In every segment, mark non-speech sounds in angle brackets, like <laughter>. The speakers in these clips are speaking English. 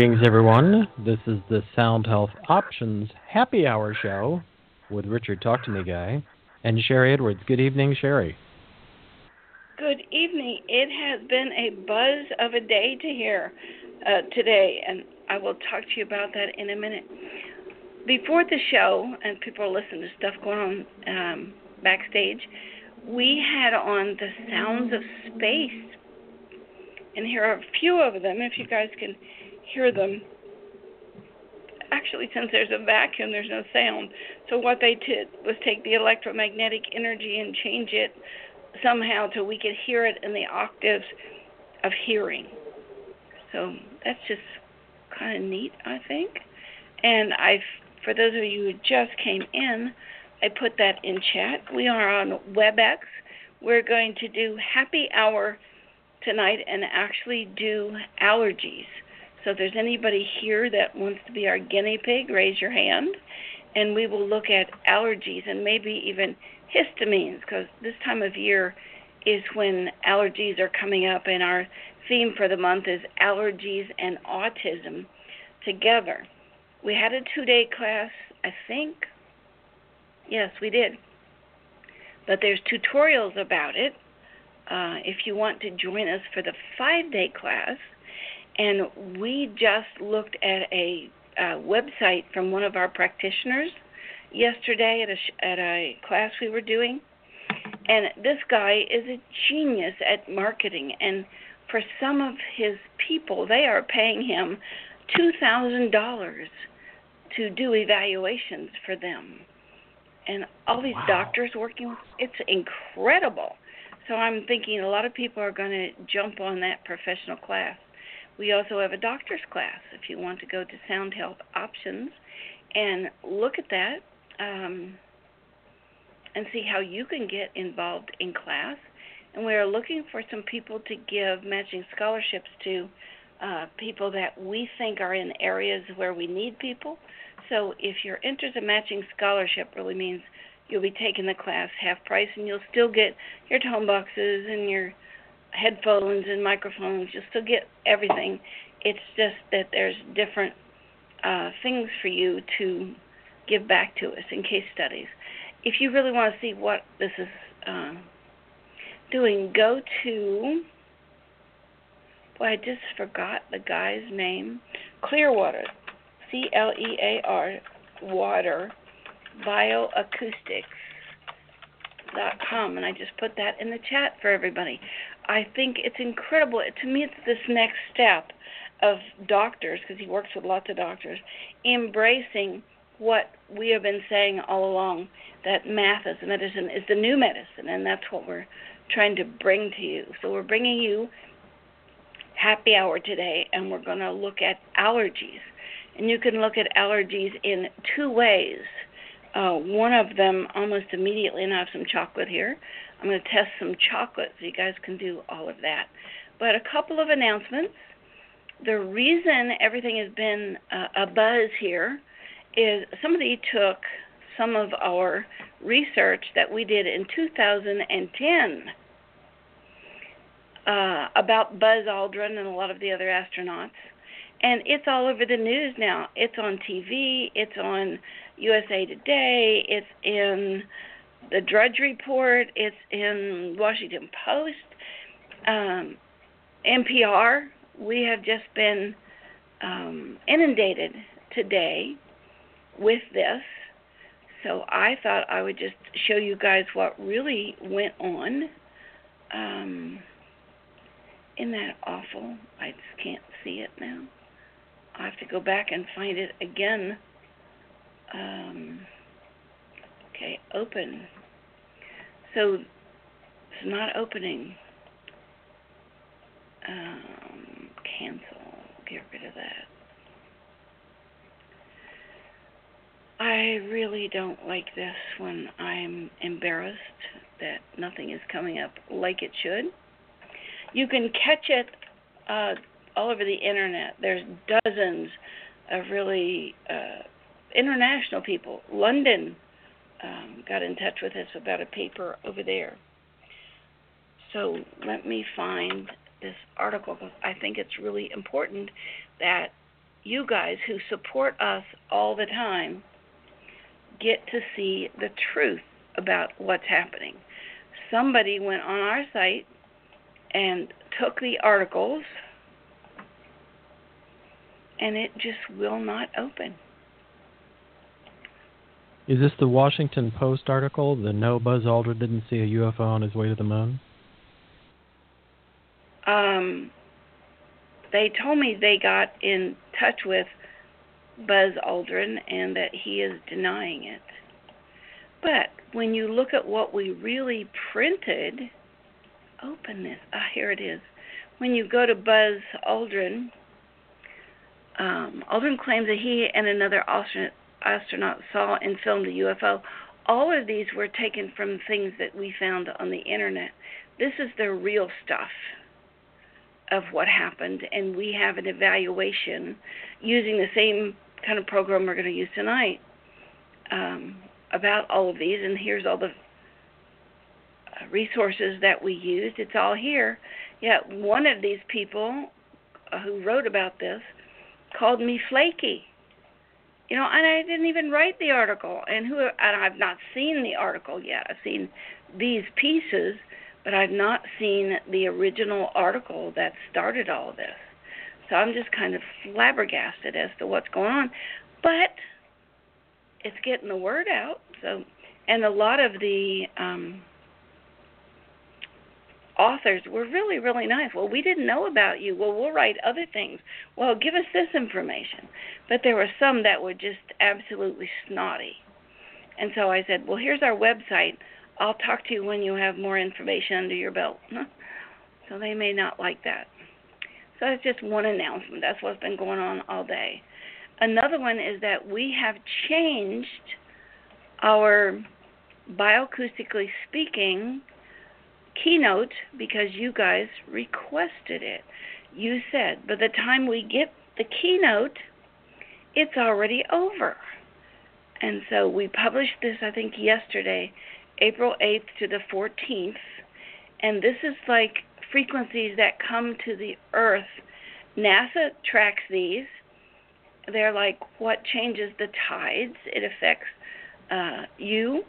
Greetings, everyone. This is the Sound Health Options Happy Hour Show with Richard Talk to Me Guy and Sharry Edwards. Good evening, Sharry. Good evening. It has been a buzz of a day to hear uh, today, and I will talk to you about that in a minute. Before the show, and people are listening to stuff going on um, backstage, we had on the sounds of space. And here are a few of them, if you guys can hear them. Actually, since there's a vacuum, there's no sound. So what they did was take the electromagnetic energy and change it somehow so we could hear it in the octaves of hearing. So that's just kind of neat, I think. And I, for those of you who just came in, I put that in chat. We are on WebEx. We're going to do happy hour tonight and actually do allergies. So if there's anybody here that wants to be our guinea pig, raise your hand, and we will look at allergies and maybe even histamines because this time of year is when allergies are coming up, and our theme for the month is allergies and autism together. We had a two day class, I think. Yes, we did. But there's tutorials about it. Uh, if you want to join us for the five day class, and we just looked at a, a website from one of our practitioners yesterday at a at a class we were doing, and this guy is a genius at marketing. And for some of his people, they are paying him two thousand dollars to do evaluations for them, and all these wow. doctors working. It's incredible. So I'm thinking a lot of people are going to jump on that professional class. We also have a doctor's class if you want to go to Sound Health Options and look at that um, and see how you can get involved in class. And we are looking for some people to give matching scholarships to uh, people that we think are in areas where we need people. So if you're interested, matching scholarship really means you'll be taking the class half price and you'll still get your tone boxes and your headphones and microphones. You'll still get everything. It's just that there's different uh, things for you to give back to us in case studies. If you really want to see what this is uh, doing, go to. Boy, I just forgot the guy's name. Clearwater, C L E A R, water, bioacoustics dot com, and I just put that in the chat for everybody. I think it's incredible. To me, it's this next step of doctors, because he works with lots of doctors, embracing what we have been saying all along that math as medicine is the new medicine, and that's what we're trying to bring to you. So we're bringing you happy hour today, and we're going to look at allergies. And you can look at allergies in two ways. Uh, one of them almost immediately, and I have some chocolate here. I'm going to test some chocolate so you guys can do all of that. But a couple of announcements. The reason everything has been uh, a buzz here is somebody took some of our research that we did in 2010 uh, about Buzz Aldrin and a lot of the other astronauts. And it's all over the news now. It's on TV, it's on USA Today, it's in the Drudge Report, it's in Washington Post, um, NPR. We have just been um, inundated today with this. So I thought I would just show you guys what really went on. Um, isn't that awful? I just can't see it now. I have to go back and find it again. Um, okay, open. So it's not opening. Um, cancel. Get rid of that. I really don't like this when I'm embarrassed that nothing is coming up like it should. You can catch it uh, all over the internet. There's dozens of really uh, international people. London um, got in touch with us about a paper over there. So let me find this article because I think it's really important that you guys who support us all the time get to see the truth about what's happening. Somebody went on our site and took the articles, and it just will not open. Is this the Washington Post article? The no Buzz Aldrin didn't see a UFO on his way to the moon? Um, they told me they got in touch with Buzz Aldrin and that he is denying it. But when you look at what we really printed, open this. Ah, here it is. When you go to Buzz Aldrin, um, Aldrin claims that he and another astronaut saw and filmed a UFO. All of these were taken from things that we found on the internet. This is the real stuff of what happened, and we have an evaluation using the same kind of program we're going to use tonight um, about all of these. And here's all the uh, resources that we used. It's all here. Yet one of these people uh, who wrote about this called me flaky. You know, and I didn't even write the article, and who and I've not seen the article yet. I've seen these pieces, but I've not seen the original article that started all this. So I'm just kind of flabbergasted as to what's going on. But it's getting the word out. So, and a lot of the um, authors were really, really nice. Well, we didn't know about you. Well, we'll write other things. Well, give us this information. But there were some that were just absolutely snotty. And so I said, well, here's our website. I'll talk to you when you have more information under your belt. so they may not like that. So that's just one announcement. That's what's been going on all day. Another one is that we have changed our bioacoustically speaking keynote because you guys requested it. You said by the time we get the keynote, it's already over. And so we published this, I think, yesterday, April 8th to the 14th. And this is like frequencies that come to the Earth. NASA tracks these. They're like what changes the tides. It affects uh, you.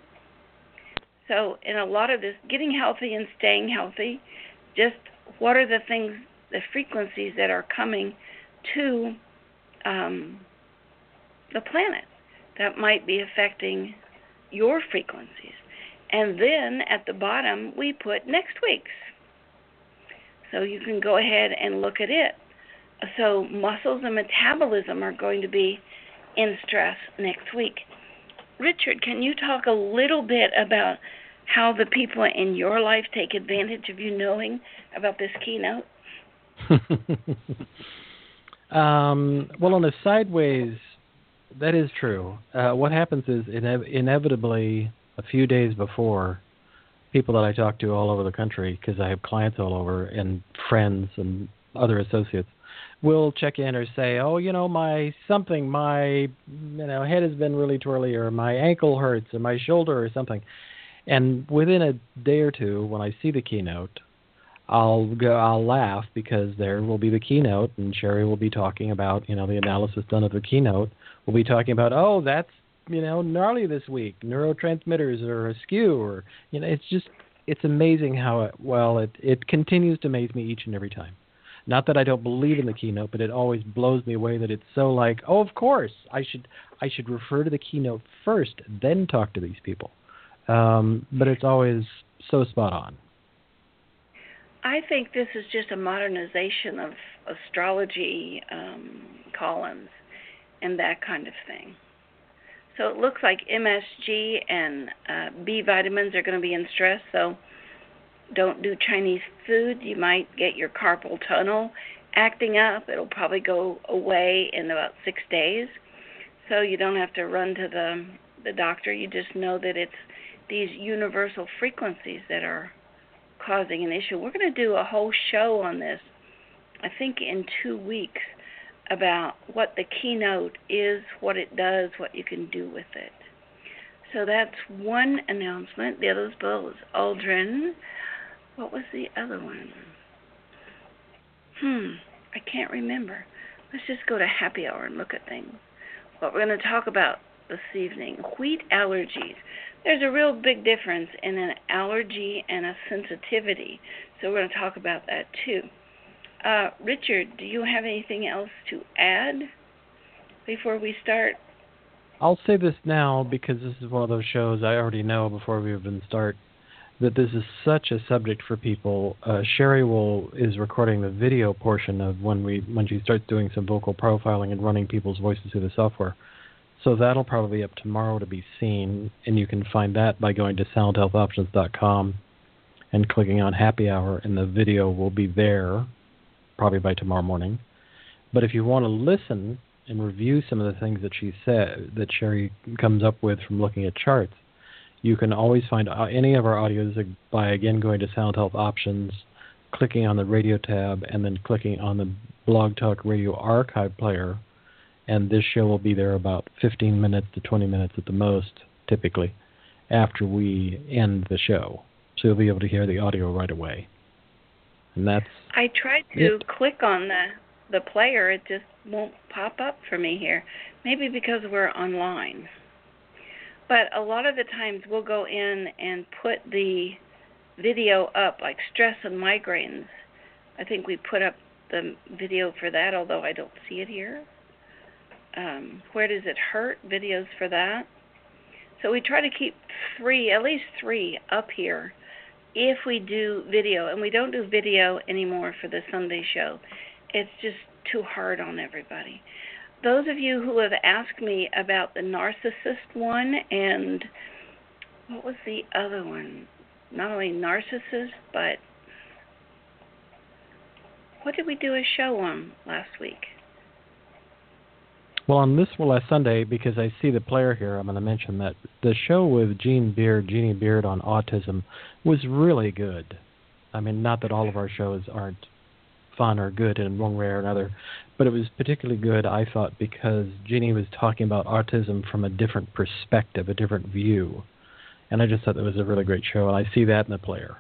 So, in a lot of this, getting healthy and staying healthy, just what are the things, the frequencies that are coming to um, the planet that might be affecting your frequencies. And then at the bottom, we put next week's. So you can go ahead and look at it. So muscles and metabolism are going to be in stress next week. Richard, can you talk a little bit about how the people in your life take advantage of you knowing about this keynote? <laughs> um, well, on a sideways, that is true. Uh, what happens is inev- inevitably a few days before people that I talk to all over the country because I have clients all over and friends and other associates will check in or say, "Oh, you know, my something, my you know head has been really twirly, or my ankle hurts, or my shoulder, or something." And within a day or two, when I see the keynote, I'll go, I'll laugh because there will be the keynote, and Sharry will be talking about you know the analysis done of the keynote. We'll be talking about, oh, that's you know gnarly this week neurotransmitters are askew or you know it's just it's amazing how it well it it continues to amaze me each and every time not that i don't believe in the keynote but it always blows me away that it's so like oh of course i should i should refer to the keynote first then talk to these people um, but it's always so spot on i think this is just a modernization of astrology um, columns and that kind of thing so it looks like MSG and uh, B vitamins are going to be in stress. So don't do Chinese food. You might get your carpal tunnel acting up. It'll probably go away in about six days. So you don't have to run to the the doctor. You just know that it's these universal frequencies that are causing an issue. We're going to do a whole show on this. I think in two weeks about what the keynote is, what it does, what you can do with it. So that's one announcement. The other is Aldrin. What was the other one? Hmm, I can't remember. let's just go to happy hour and look at things. What we're going to talk about this evening wheat allergies. There's a real big difference in an allergy and a sensitivity, so we're going to talk about that too. Uh, Richard, do you have anything else to add before we start? I'll say this now because this is one of those shows I already know before we even start that this is such a subject for people. Uh, Sharry will is recording the video portion of when we when she starts doing some vocal profiling and running people's voices through the software. So that'll probably be up tomorrow to be seen, and you can find that by going to soundhealthoptions.com and clicking on Happy Hour, and the video will be there probably by tomorrow morning. But if you want to listen and review some of the things that she said that Sharry comes up with from looking at charts, you can always find any of our audios by again going to Sound Health Options, clicking on the radio tab, and then clicking on the Blog Talk Radio archive player. And this show will be there about 15 minutes to 20 minutes at the most, typically, after we end the show. So you'll be able to hear the audio right away. And that's. I tried to it. click on the the player, it just won't pop up for me here. Maybe because we're online. But a lot of the times we'll go in and put the video up, like stress and migraines. I think we put up the video for that, although I don't see it here. Um, where does it hurt? Videos for that. So we try to keep three, at least three, up here if we do video. And we don't do video anymore for the Sunday show. It's just too hard on everybody those of you who have asked me about the narcissist one and what was the other one? Not only narcissist, but what did we do a show on last week? Well, on this last Sunday, because I see the player here, I'm going to mention that the show with Gene Beard, Jeannie Beard on autism, was really good. I mean, not that all of our shows aren't fun or good in one way or another, but it was particularly good, I thought, because Jeannie was talking about autism from a different perspective, a different view. And I just thought that was a really great show, and I see that in the player.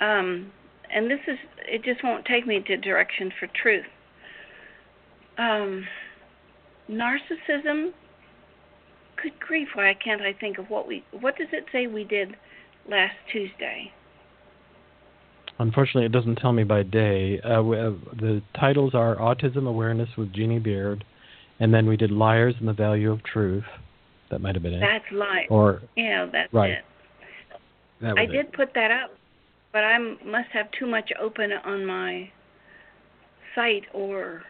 Um, and this is, it just won't take me to direction for truth. Um, narcissism, good grief, why can't I think of what we, what does it say we did last Tuesday? Unfortunately, it doesn't tell me by day. Uh, we, uh, the titles are Autism Awareness with Jeannie Beard, and then we did Liars and the Value of Truth. That might have been it. That's lies. Or yeah, that's right. it. That I it. did put that up, but I must have too much open on my site, or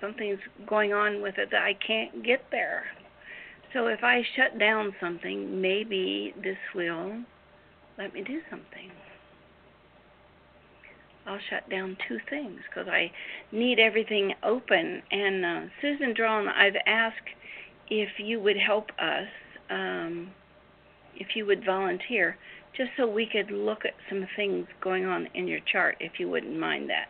something's going on with it that I can't get there. So if I shut down something, maybe this will let me do something. I'll shut down two things because I need everything open. And uh, Susan Drawn, I've asked if you would help us, um, if you would volunteer, just so we could look at some things going on in your chart, if you wouldn't mind that.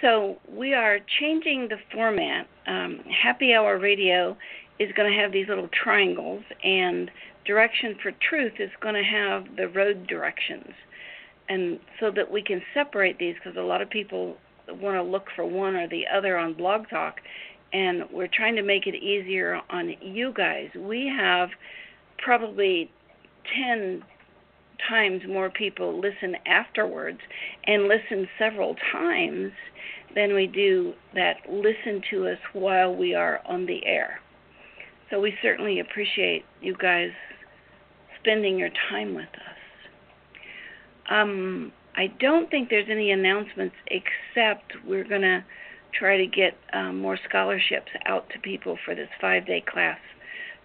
So we are changing the format. Um, Happy Hour Radio is going to have these little triangles, and Direction for Truth is going to have the road directions and so that we can separate these because a lot of people want to look for one or the other on Blog Talk, and we're trying to make it easier on you guys. We have probably 10 times more people listen afterwards and listen several times than we do that listen to us while we are on the air. So we certainly appreciate you guys spending your time with us. Um, I don't think there's any announcements except we're going to try to get um, more scholarships out to people for this five day class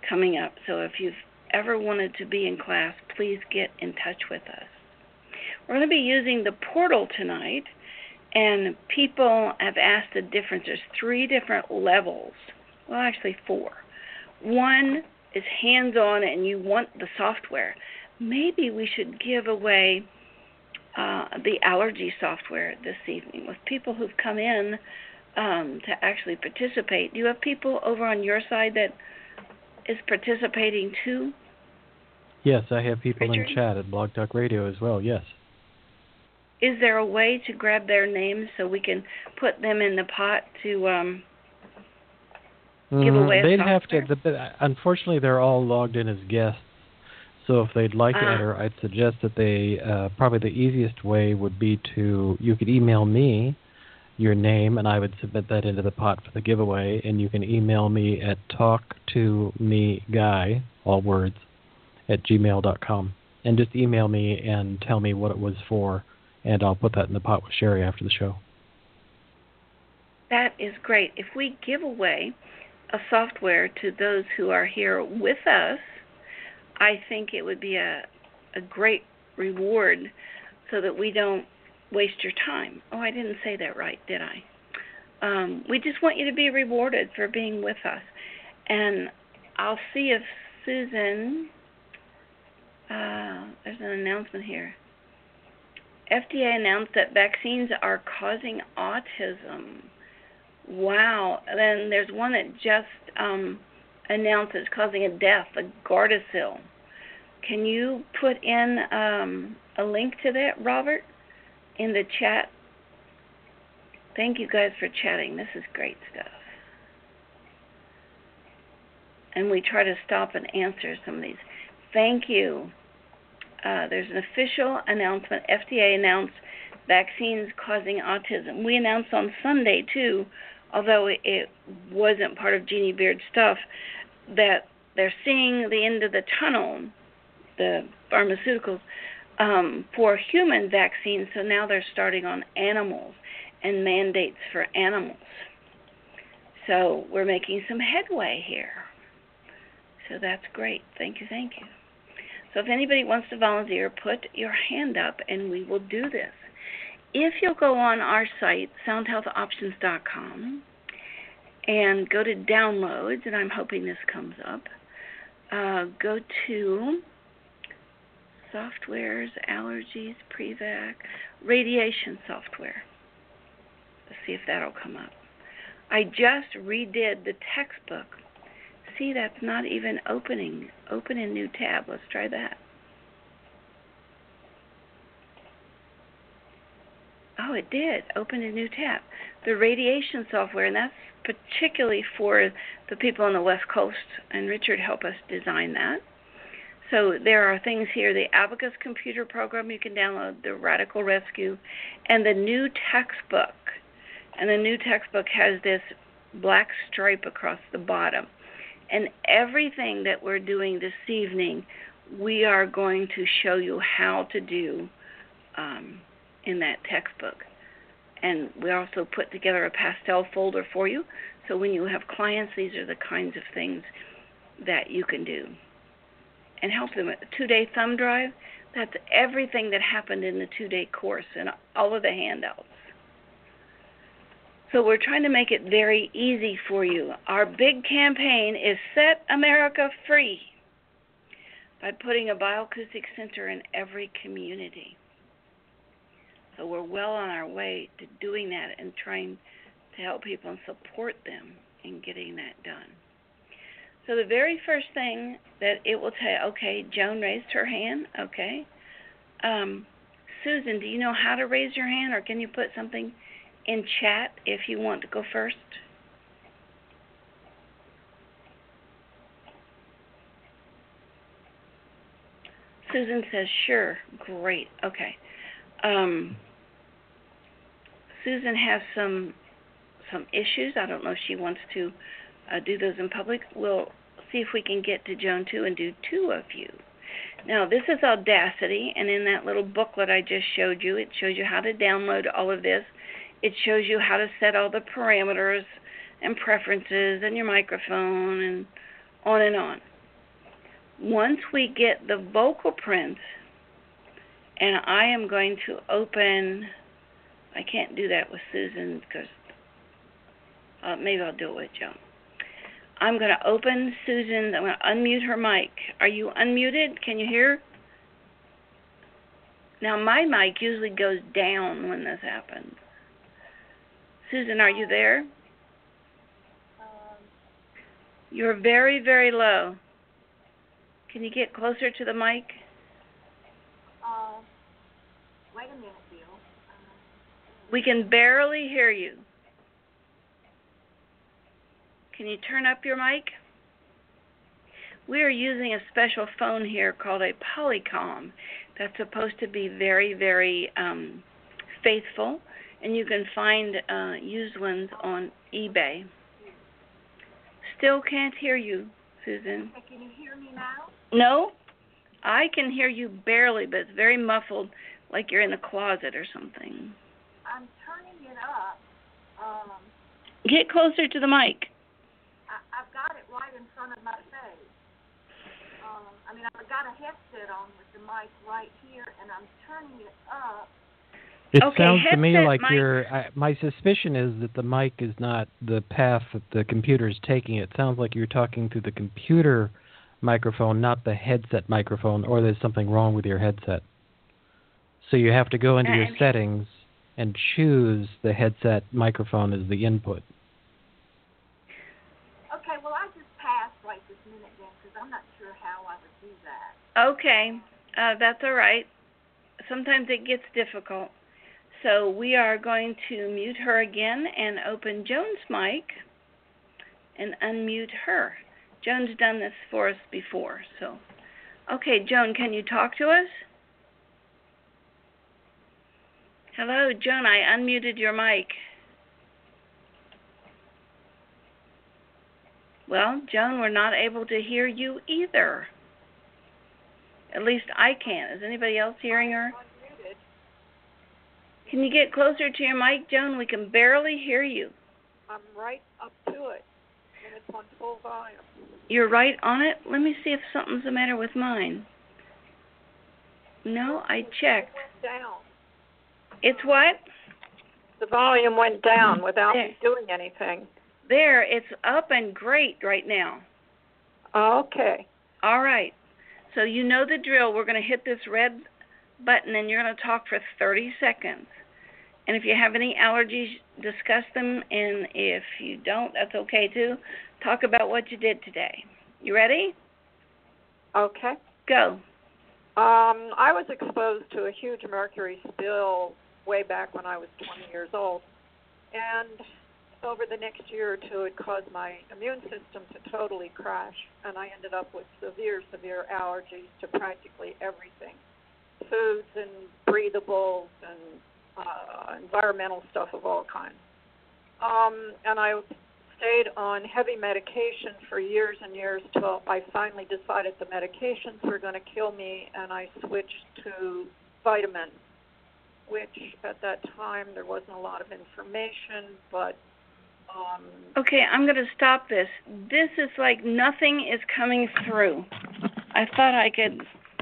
coming up. So if you've ever wanted to be in class, please get in touch with us. We're going to be using the portal tonight, and people have asked the difference. There's three different levels. Well, actually, four. One is hands on, and you want the software. Maybe we should give away uh, the allergy software this evening with people who've come in um, to actually participate. Do you have people over on your side that is participating too? Yes, I have people Richard? in chat at Blog Talk Radio as well. Yes. is there a way to grab their names so we can put them in the pot to um give away Mm, they'd a have to. The, unfortunately, they're all logged in as guests. So if they'd like to Ah. enter, I'd suggest that they uh, probably the easiest way would be to you could email me your name and I would submit that into the pot for the giveaway. And you can email me at talk to me guy all words at gmail.com and just email me and tell me what it was for, and I'll put that in the pot with Sharry after the show. That is great. If we give away a software to those who are here with us, I think it would be a a great reward so that we don't waste your time. Oh, I didn't say that right, did I? Um, we just want you to be rewarded for being with us. And I'll see if Susan uh, there's an announcement here. FDA announced that vaccines are causing autism. Wow. Then there's one that just um, announced it's causing a death, the Gardasil. Can you put in um, a link to that, Robert, in the chat? Thank you guys for chatting. This is great stuff. And we try to stop and answer some of these. Thank you. Uh, there's an official announcement. FDA announced vaccines causing autism. We announced on Sunday too, although it, wasn't part of Jeannie Beard's stuff, that they're seeing the end of the tunnel, the pharmaceuticals, um, for human vaccines. So now they're starting on animals and mandates for animals. So we're making some headway here. So that's great. Thank you, thank you. So if anybody wants to volunteer, put your hand up and we will do this. If you'll go on our site, soundhealthoptions.com, and go to downloads, and I'm hoping this comes up, uh, go to softwares, allergies, prevac, radiation software. Let's see if that'll come up. I just redid the textbook see that's not even opening. Open a new tab. Let's try that. Oh, it did. Open a new tab. The radiation software, and that's particularly for the people on the West Coast, and Richard helped us design that. So there are things here the Abacus computer program you can download, the Radical Rescue, and the new textbook. And the new textbook has this black stripe across the bottom. And everything that we're doing this evening, we are going to show you how to do um, in that textbook. And we also put together a pastel folder for you. So when you have clients, these are the kinds of things that you can do. And help them. A two day thumb drive, that's everything that happened in the two day course and all of the handouts. So we're trying to make it very easy for you. Our big campaign is Set America Free by putting a bioacoustic center in every community. So we're well on our way to doing that and trying to help people and support them in getting that done. So the very first thing that it will tell okay, Joan raised her hand, okay. Um, Susan, do you know how to raise your hand or can you put something in chat if you want to go first. Susan says, sure, great, okay. Um, Susan has some some issues. I don't know if she wants to uh, do those in public. We'll see if we can get to Joan too and do two of you. Now, this is Audacity, and in that little booklet I just showed you, it shows you how to download all of this. It shows you how to set all the parameters and preferences and your microphone and on and on. Once we get the vocal prints, and I am going to open, I can't do that with Susan because uh, maybe I'll do it with Joan. I'm going to open Susan. I'm going to unmute her mic. Are you unmuted? Can you hear? Now, my mic usually goes down when this happens. Susan, are you there? Um, You're very, very low. Can you get closer to the mic? Wait a minute, Bill. We can barely hear you. Can you turn up your mic? We are using a special phone here called a Polycom that's supposed to be very, very um, faithful, and you can find uh, used ones on eBay. Still can't hear you, Susan. Can you hear me now? No, I can hear you barely, but it's very muffled, like you're in a closet or something. I'm turning it up. Um, Get closer to the mic. I, I've got it right in front of my face. Um, I mean, I've got a headset on with the mic right here, and I'm turning it up. It Okay, sounds to me like mic- you're. I, my suspicion is that the mic is not the path that the computer is taking. It sounds like you're talking through the computer microphone, not the headset microphone, or there's something wrong with your headset. So you have to go into your I'm- settings and choose the headset microphone as the input. Okay, well, I just passed right this minute then, because I'm not sure how I would do that. Okay, uh, that's all right. Sometimes it gets difficult. So we are going to mute her again and open Joan's mic and unmute her. Joan's done this for us before, so. Okay, Joan, can you talk to us? Hello, Joan, I unmuted your mic. Well, Joan, we're not able to hear you either. At least I can't. Is anybody else hearing her? Can you get closer to your mic, Joan? We can barely hear you. I'm right up to it, and it's on full volume. You're right on it. Let me see if something's the matter with mine. No, I checked. It went down. It's what? The volume went down without There. doing anything. There, it's up and great right now. Okay. All right. So you know the drill. We're going to hit this red button and you're going to talk for 30 seconds. And if you have any allergies, discuss them. And if you don't, that's okay too. Talk about what you did today. You ready? Okay. Go. Um, I was exposed to a huge mercury spill way back when I was 20 years old, and over the next year or two, it caused my immune system to totally crash, and I ended up with severe, severe allergies to practically everything, foods and breathables and uh, environmental stuff of all kinds. Um, and I stayed on heavy medication for years and years till I finally decided the medications were going to kill me, and I switched to vitamins, which at that time there wasn't a lot of information, but um, Okay, I'm going to stop this. This is like nothing is coming through. I thought I could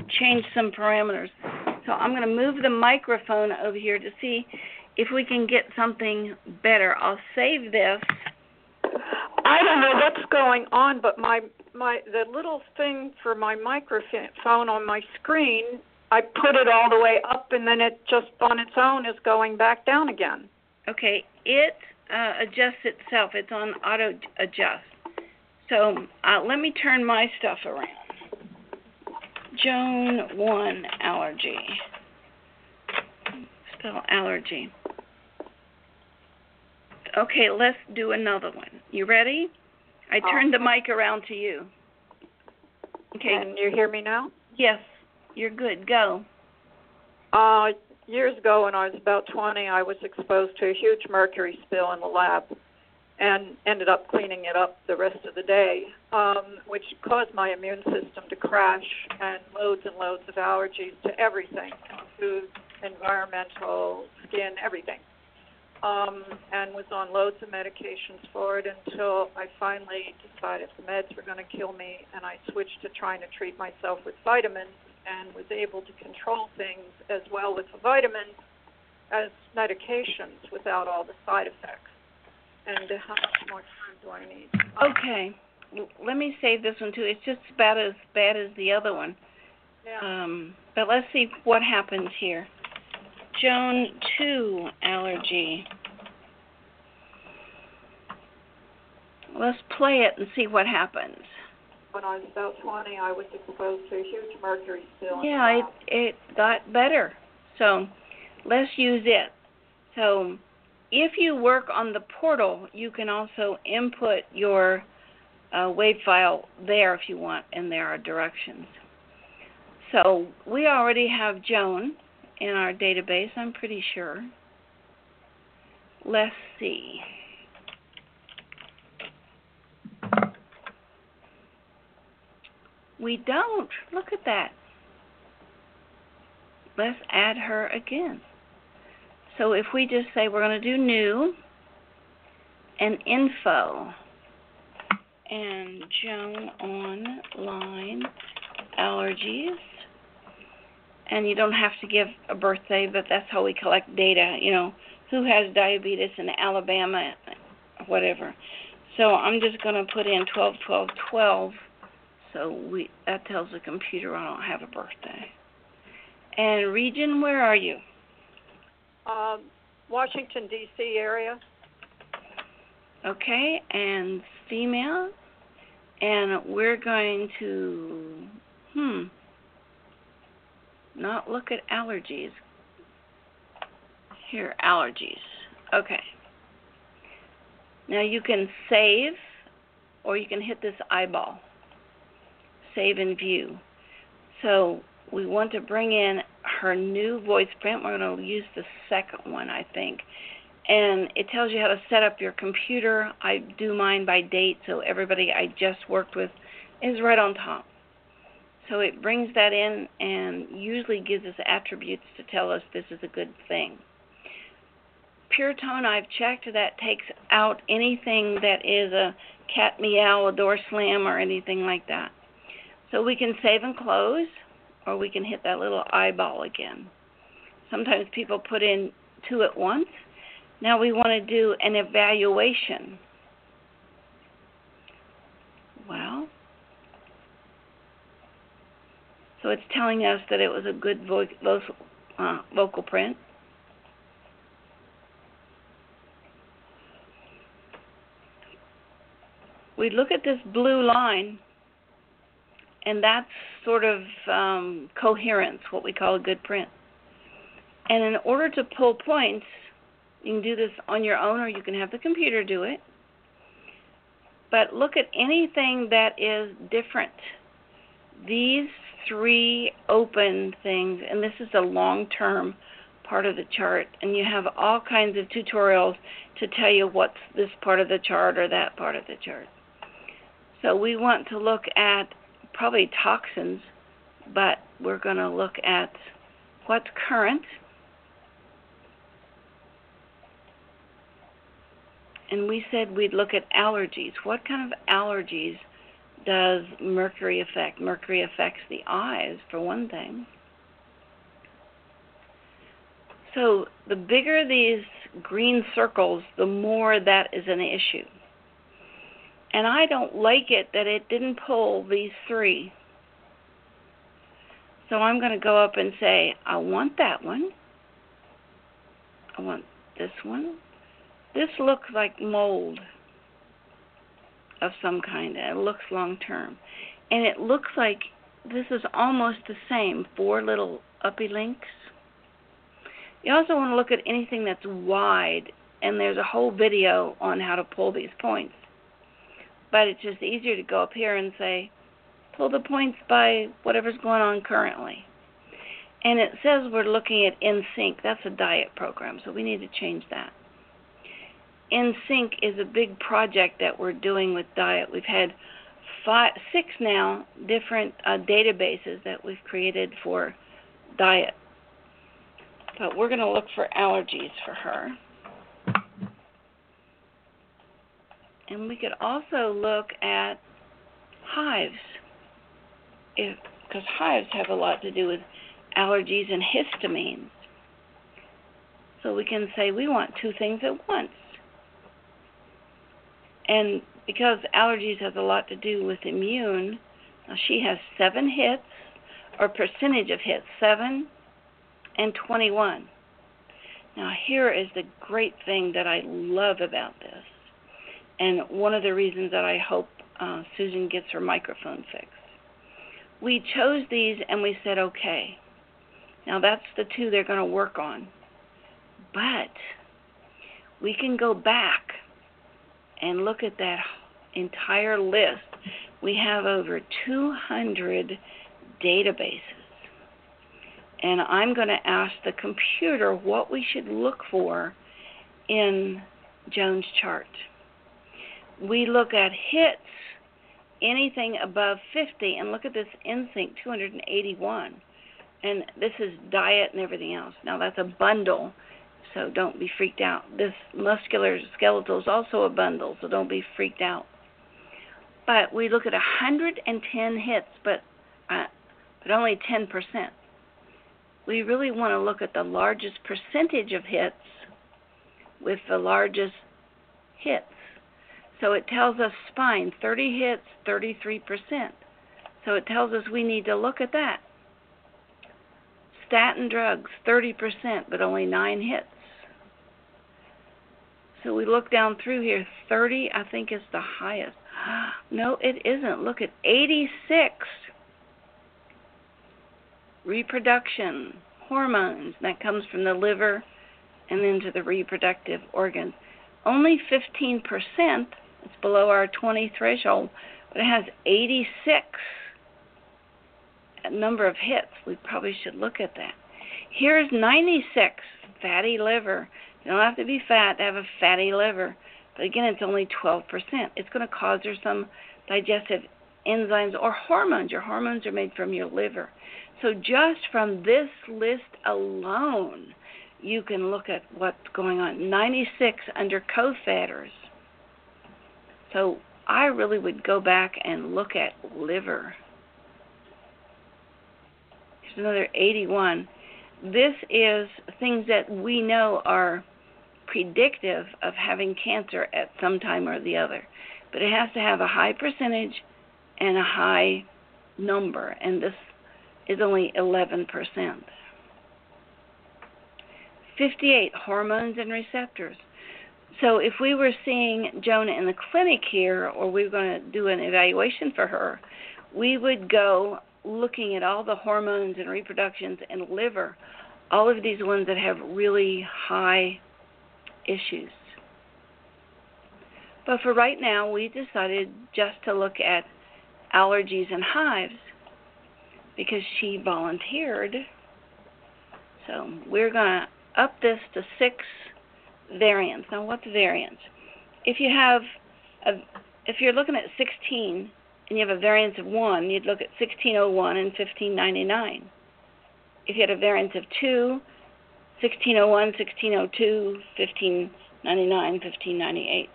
change some parameters. So I'm going to move the microphone over here to see if we can get something better. I'll save this. I don't know what's going on, but my my the little thing for my microphone on my screen, I put it all the way up, and then it just on its own is going back down again. Okay, it uh, adjusts itself. It's on auto adjust. So uh, let me turn my stuff around. Joan 1 allergy. Spell allergy. Okay, let's do another one. You ready? I turned the mic around to you. Okay, Can you hear me now? yes, you're good. Go. Uh, years ago, when I was about 20, I was exposed to a huge mercury spill in the lab and ended up cleaning it up the rest of the day, um, which caused my immune system to crash and loads and loads of allergies to everything food, environmental, skin, everything. Um, and was on loads of medications for it until I finally decided the meds were going to kill me, and I switched to trying to treat myself with vitamins and was able to control things as well with the vitamins as medications without all the side effects. And uh, how much more time do I need? Okay. Let me save this one too. It's just about as bad as the other one. Yeah. Um, but let's see what happens here. Joan 2 allergy. Let's play it and see what happens. When I was about 20, I was exposed to a huge mercury spill. Yeah, it it got better. So let's use it. So if you work on the portal, you can also input your uh, WAV file there if you want, and there are directions. So we already have Joan in our database, I'm pretty sure. Let's see. We don't. Look at that. Let's add her again. So if we just say we're going to do new and info and Joan online allergies and you don't have to give a birthday, but that's how we collect data, you know, who has diabetes in Alabama, whatever. So I'm just going to put in 12, 12, 12. So we that tells the computer I don't have a birthday. And region, where are you? Um, Washington D.C. area. Okay, and female, and we're going to hmm not look at allergies. Here, allergies. Okay. Now you can save or you can hit this eyeball. Save and view. So we want to bring in her new voice print. We're going to use the second one, I think. And it tells you how to set up your computer. I do mine by date, so everybody I just worked with is right on top. So it brings that in and usually gives us attributes to tell us this is a good thing. Pure tone I've checked that takes out anything that is a cat meow, a door slam, or anything like that. So we can save and close, or we can hit that little eyeball again. Sometimes people put in two at once. Now we want to do an evaluation. Well, so it's telling us that it was a good vo- vo- uh, vocal print. We look at this blue line, and that's sort of um, coherence, what we call a good print. And in order to pull points, you can do this on your own or you can have the computer do it. But look at anything that is different. These three open things, and this is a long term part of the chart, and you have all kinds of tutorials to tell you what's this part of the chart or that part of the chart. So we want to look at probably toxins, but we're going to look at what's current. And we said we'd look at allergies. What kind of allergies does mercury affect? Mercury affects the eyes, for one thing. So the bigger these green circles, the more that is an issue. And I don't like it that it didn't pull these three. So I'm going to go up and say, I want that one. I want this one. This looks like mold of some kind. It looks long term. And it looks like this is almost the same four little uppy links. You also want to look at anything that's wide, and there's a whole video on how to pull these points. But it's just easier to go up here and say, pull the points by whatever's going on currently. And it says we're looking at NSYNC. That's a diet program, so we need to change that. NSYNC is a big project that we're doing with diet. We've had five, six now different uh, databases that we've created for diet. But we're going to look for allergies for her. And we could also look at hives, because hives have a lot to do with allergies and histamines. So we can say we want two things at once. And because allergies has a lot to do with immune, now she has seven hits, or percentage of hits, seven and 21. Now, here is the great thing that I love about this, and one of the reasons that I hope uh, Susan gets her microphone fixed. We chose these and we said, okay, now that's the two they're going to work on. But we can go back and look at that entire list. We have over 200 databases. And I'm going to ask the computer what we should look for in Joan's chart. We look at hits, anything above 50, and look at this NSYNC 281. And this is diet and everything else. Now that's a bundle, so don't be freaked out. This muscular skeletal is also a bundle, so don't be freaked out. But we look at 110 hits, but uh, but only 10%. We really want to look at the largest percentage of hits with the largest hits. So it tells us spine 30 hits, 33%. So it tells us we need to look at that. Statin drugs 30%, but only 9 hits. So we look down through here 30 I think is the highest. <gasps> No, it isn't. Look at 86 reproduction, hormones that comes from the liver and into the reproductive organs. Only 15%, it's below our 20 threshold, but it has 86 number of hits. We probably should look at that. Here's 96 fatty liver. You don't have to be fat to have a fatty liver, but again, it's only 12%. It's going to cause her some digestive enzymes or hormones. Your hormones are made from your liver. So just from this list alone, you can look at what's going on. 96 under co-factors. So I really would go back and look at liver. Here's another 81. This is things that we know are predictive of having cancer at some time or the other. But it has to have a high percentage and a high number, and this is only 11%. 58 hormones and receptors. So if we were seeing Jonah in the clinic here, or we were going to do an evaluation for her, we would go looking at all the hormones and reproductions and liver, all of these ones that have really high issues. But for right now, we decided just to look at allergies and hives because she volunteered. So we're going to up this to six variants. Now, what's variance? If you have a, if you're looking at 16 and you have a variance of 1, you'd look at 1601 and 1599. If you had a variance of 2, 1601, 1602, 1599, 1598.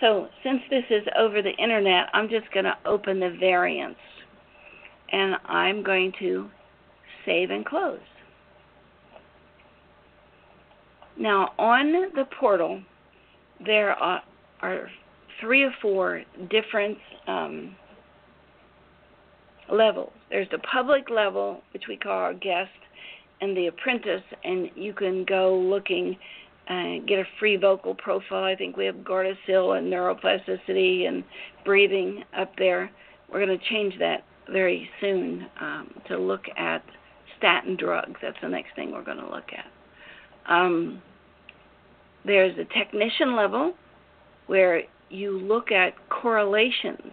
So, since this is over the internet, I'm just going to open the variance and I'm going to save and close. Now, on the portal, there are, are three or four different um, levels. There's the public level, which we call our guest, and the apprentice, and you can go looking and uh, get a free vocal profile. I think we have Gardasil and neuroplasticity and breathing up there. We're going to change that very soon um, to look at statin drugs. That's the next thing we're going to look at. Um, there's a technician level where you look at correlations.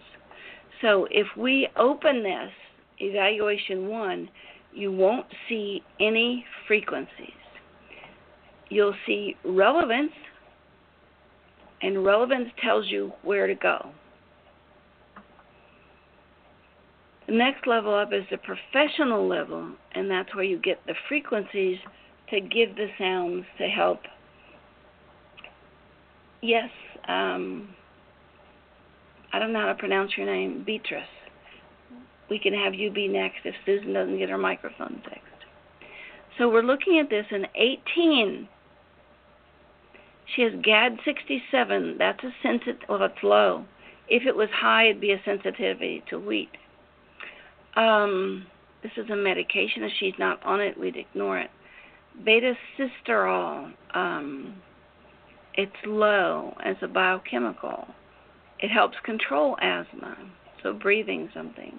So if we open this, evaluation one, you won't see any frequencies. You'll see relevance, and relevance tells you where to go. The next level up is the professional level, and that's where you get the frequencies to give the sounds to help. Yes, um, I don't know how to pronounce your name, Beatrice. We can have you be next if Susan doesn't get her microphone fixed. So we're looking at this in 18. She has GAD 67. That's a sensitive, well, it's low. If it was high, it'd be a sensitivity to wheat. Um, this is a medication. If she's not on it, we'd ignore it. Beta sitosterol, um, it's low as a biochemical. It helps control asthma, so breathing something.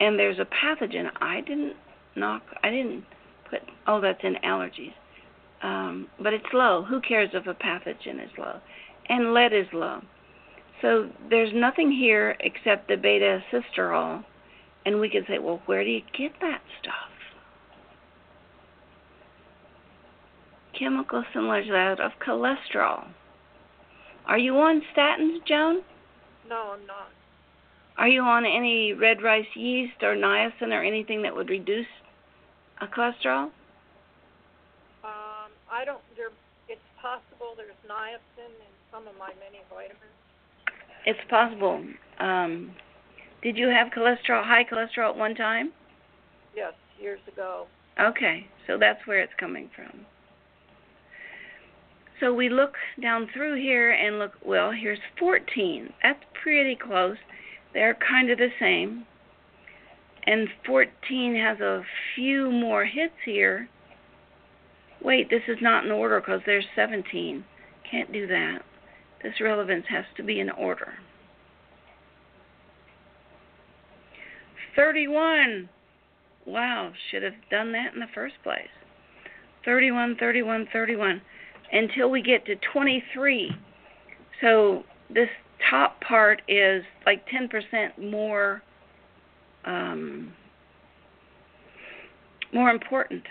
And there's a pathogen. I didn't knock. I didn't put. Oh, that's in allergies. um, but it's low. Who cares if a pathogen is low? And lead is low. So there's nothing here except the beta sitosterol, and we can say, well, where do you get that stuff? Chemical similar to that of cholesterol. Are you on statins, Joan? No, I'm not. Are you on any red rice yeast or niacin or anything that would reduce a cholesterol? Um, I don't. There, it's possible there's niacin in some of my many vitamins. It's possible. Um, did you have cholesterol, high cholesterol at one time? Yes, years ago. Okay, so that's where it's coming from. So we look down through here and look, well, here's 14. That's pretty close. They're kind of the same. And 14 has a few more hits here. Wait, this is not in order because there's 17. Can't do that. This relevance has to be in order. 31. Wow, should have done that in the first place. 31, 31, 31 until we get to 23. So this top part is like 10% more um, more important.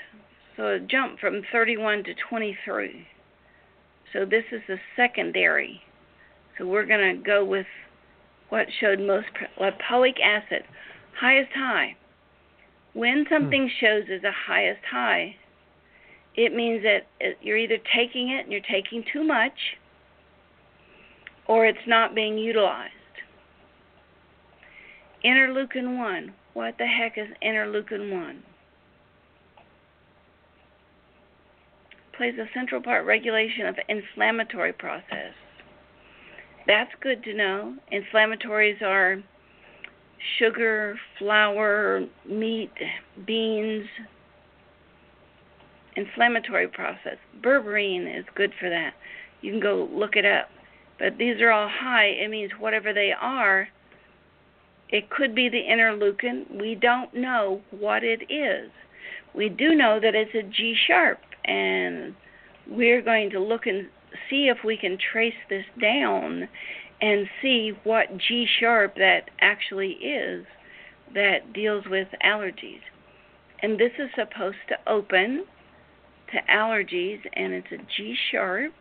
So a jump from 31 to 23. So this is the secondary. So we're going to go with what showed most lipoic acid, highest high. When something hmm. shows as a highest high, it means that uh, you're either taking it and you're taking too much, or it's not being utilized. Interleukin 1. What the heck is interleukin 1? Plays a central part regulation of inflammatory process. That's good to know. Inflammatories are sugar, flour, meat, beans, inflammatory process. Berberine is good for that. You can go look it up. But these are all high. It means whatever they are, it could be the interleukin. We don't know what it is. We do know that it's a G sharp, and we're going to look and see if we can trace this down and see what G sharp that actually is that deals with allergies. And this is supposed to open to allergies, and it's a G sharp.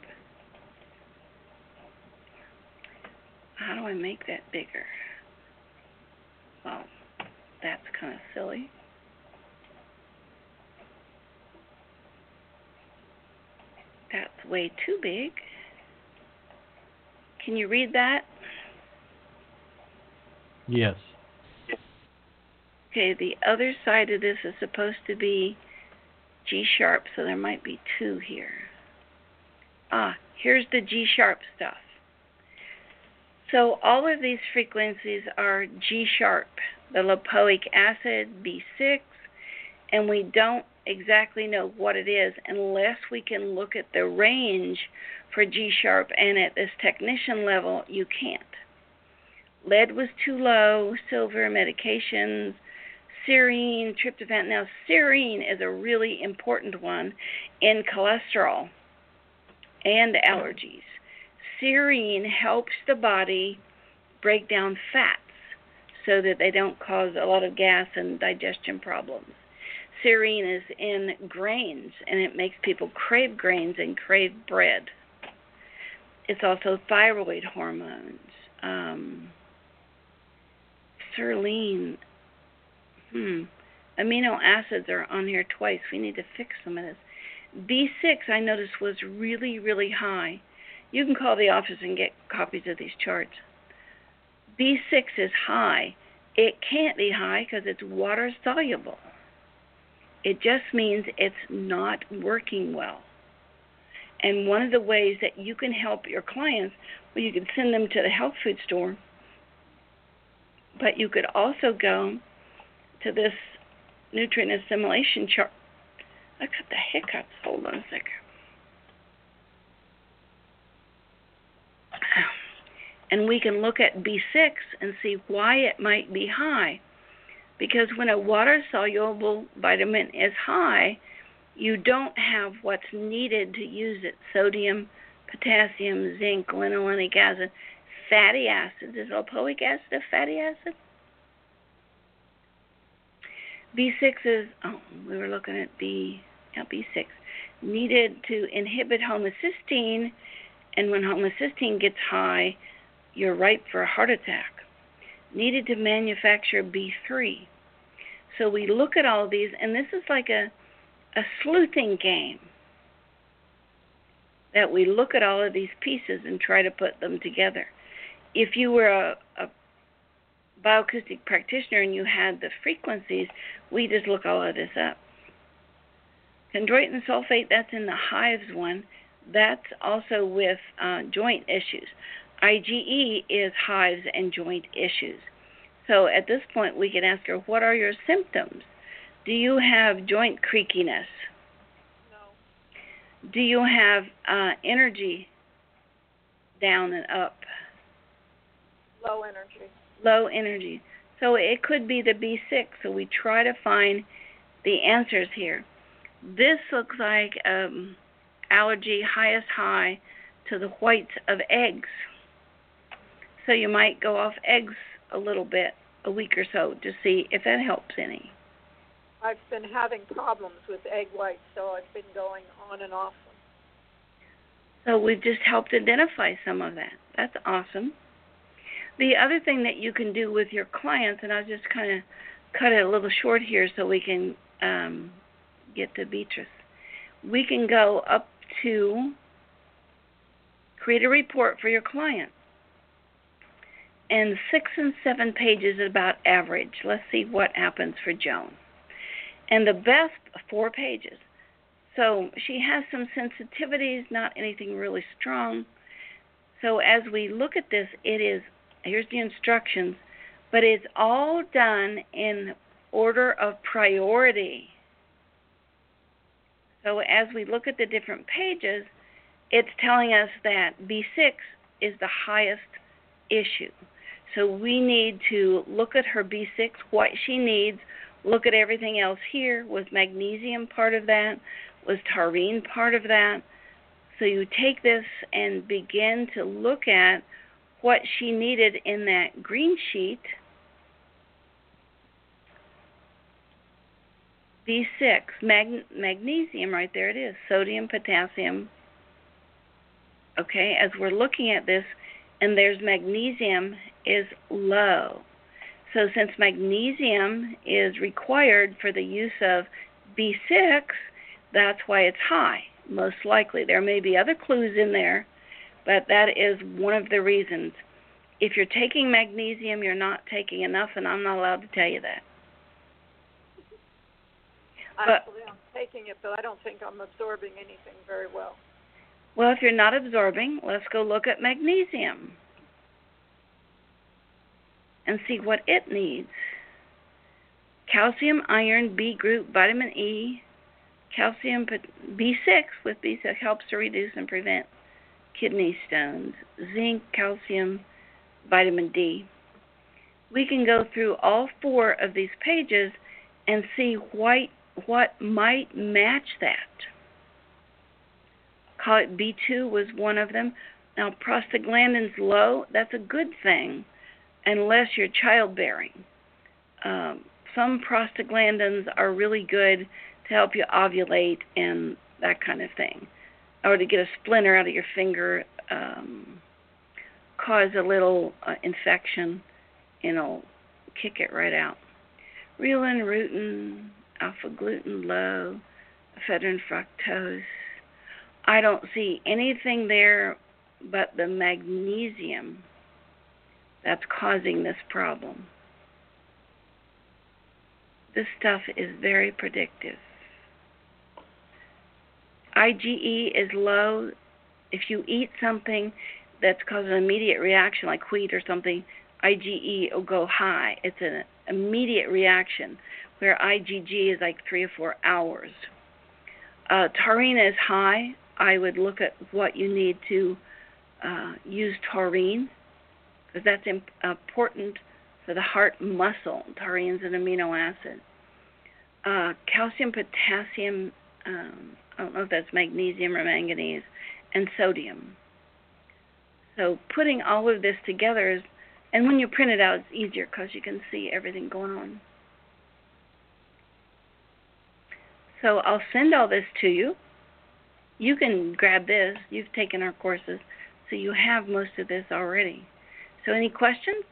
How do I make that bigger? Well, that's kind of silly. That's way too big. Can you read that? Yes. Okay, the other side of this is supposed to be G sharp, so there might be two here. Ah, here's the G sharp stuff. So all of these frequencies are G sharp, the lipoic acid, B6, and we don't exactly know what it is unless we can look at the range for G sharp, and at this technician level, you can't. Lead was too low, silver medications, serine, tryptophan. Now, serine is a really important one in cholesterol and allergies. Serine helps the body break down fats so that they don't cause a lot of gas and digestion problems. Serine is in grains and it makes people crave grains and crave bread. It's also thyroid hormones. Um, serine Hmm. Amino acids are on here twice. We need to fix some of this. B6, I noticed, was really, really high. You can call the office and get copies of these charts. B6 is high. It can't be high because it's water soluble. It just means it's not working well. And one of the ways that you can help your clients, well, you can send them to the health food store, but you could also go to this nutrient assimilation chart. I got the hiccups. Hold on a second. <sighs> And we can look at B6 and see why it might be high. Because when a water soluble vitamin is high, you don't have what's needed to use it sodium, potassium, zinc, linolenic acid, fatty acids. Is lipoic acid a fatty acid? B6 is, oh, we were looking at B, yeah, B6, needed to inhibit homocysteine, and when homocysteine gets high, you're ripe for a heart attack. Needed to manufacture B3. So we look at all these, and this is like a, a sleuthing game that we look at all of these pieces and try to put them together. If you were a, a bioacoustic practitioner and you had the frequencies, we just look all of this up. Chondroitin sulfate, that's in the hives one. That's also with uh, joint issues. IgE is hives and joint issues. So at this point, we can ask her, What are your symptoms? Do you have joint creakiness? No. Do you have uh, energy down and up? Low energy. Low energy. So it could be the B6. So we try to find the answers here. This looks like um, allergy highest high to the whites of eggs. So you might go off eggs a little bit, a week or so, to see if that helps any. I've been having problems with egg whites, so I've been going on and off. So we've just helped identify some of that. That's awesome. The other thing that you can do with your clients, and I'll just kind of cut it a little short here so we can um, get to Beatrice. We can go up to create a report for your client. And six and seven pages is about average. Let's see what happens for Joan. And the best, four pages. So she has some sensitivities, not anything really strong. So as we look at this, it is here's the instructions, but it's all done in order of priority. So as we look at the different pages, it's telling us that B6 is the highest issue. So we need to look at her B6, what she needs, look at everything else here. Was magnesium part of that? Was taurine part of that? So you take this and begin to look at what she needed in that green sheet. B6, mag- magnesium, right there it is, sodium, potassium. Okay, as we're looking at this, and there's magnesium is low. So, since magnesium is required for the use of B6, that's why it's high, most likely. There may be other clues in there, but that is one of the reasons. If you're taking magnesium, you're not taking enough, and I'm not allowed to tell you that. Actually, I'm taking it, but I don't think I'm absorbing anything very well. Well, if you're not absorbing, let's go look at magnesium and see what it needs. Calcium, iron, B group, vitamin E, calcium, B6 with B6 helps to reduce and prevent kidney stones, zinc, calcium, vitamin D. We can go through all four of these pages and see what, what might match that. Call it B2 was one of them. Now, prostaglandins low, that's a good thing unless you're childbearing. Um, some prostaglandins are really good to help you ovulate and that kind of thing, or to get a splinter out of your finger, um, cause a little uh, infection, and it'll kick it right out. Reelin, rutin, alpha gluten low, ephedrine fructose. I don't see anything there but the magnesium that's causing this problem. This stuff is very predictive. IgE is low. If you eat something that's causing an immediate reaction, like wheat or something, IgE will go high. It's an immediate reaction, where IgG is like three or four hours. Uh, taurine is high. I would look at what you need to uh, use taurine because that's imp- important for the heart muscle. Taurine is an amino acid. Uh, calcium, potassium, um, I don't know if that's magnesium or manganese, and sodium. So putting all of this together is, and when you print it out, it's easier because you can see everything going on. So I'll send all this to you. You can grab this. You've taken our courses, so you have most of this already. So any questions?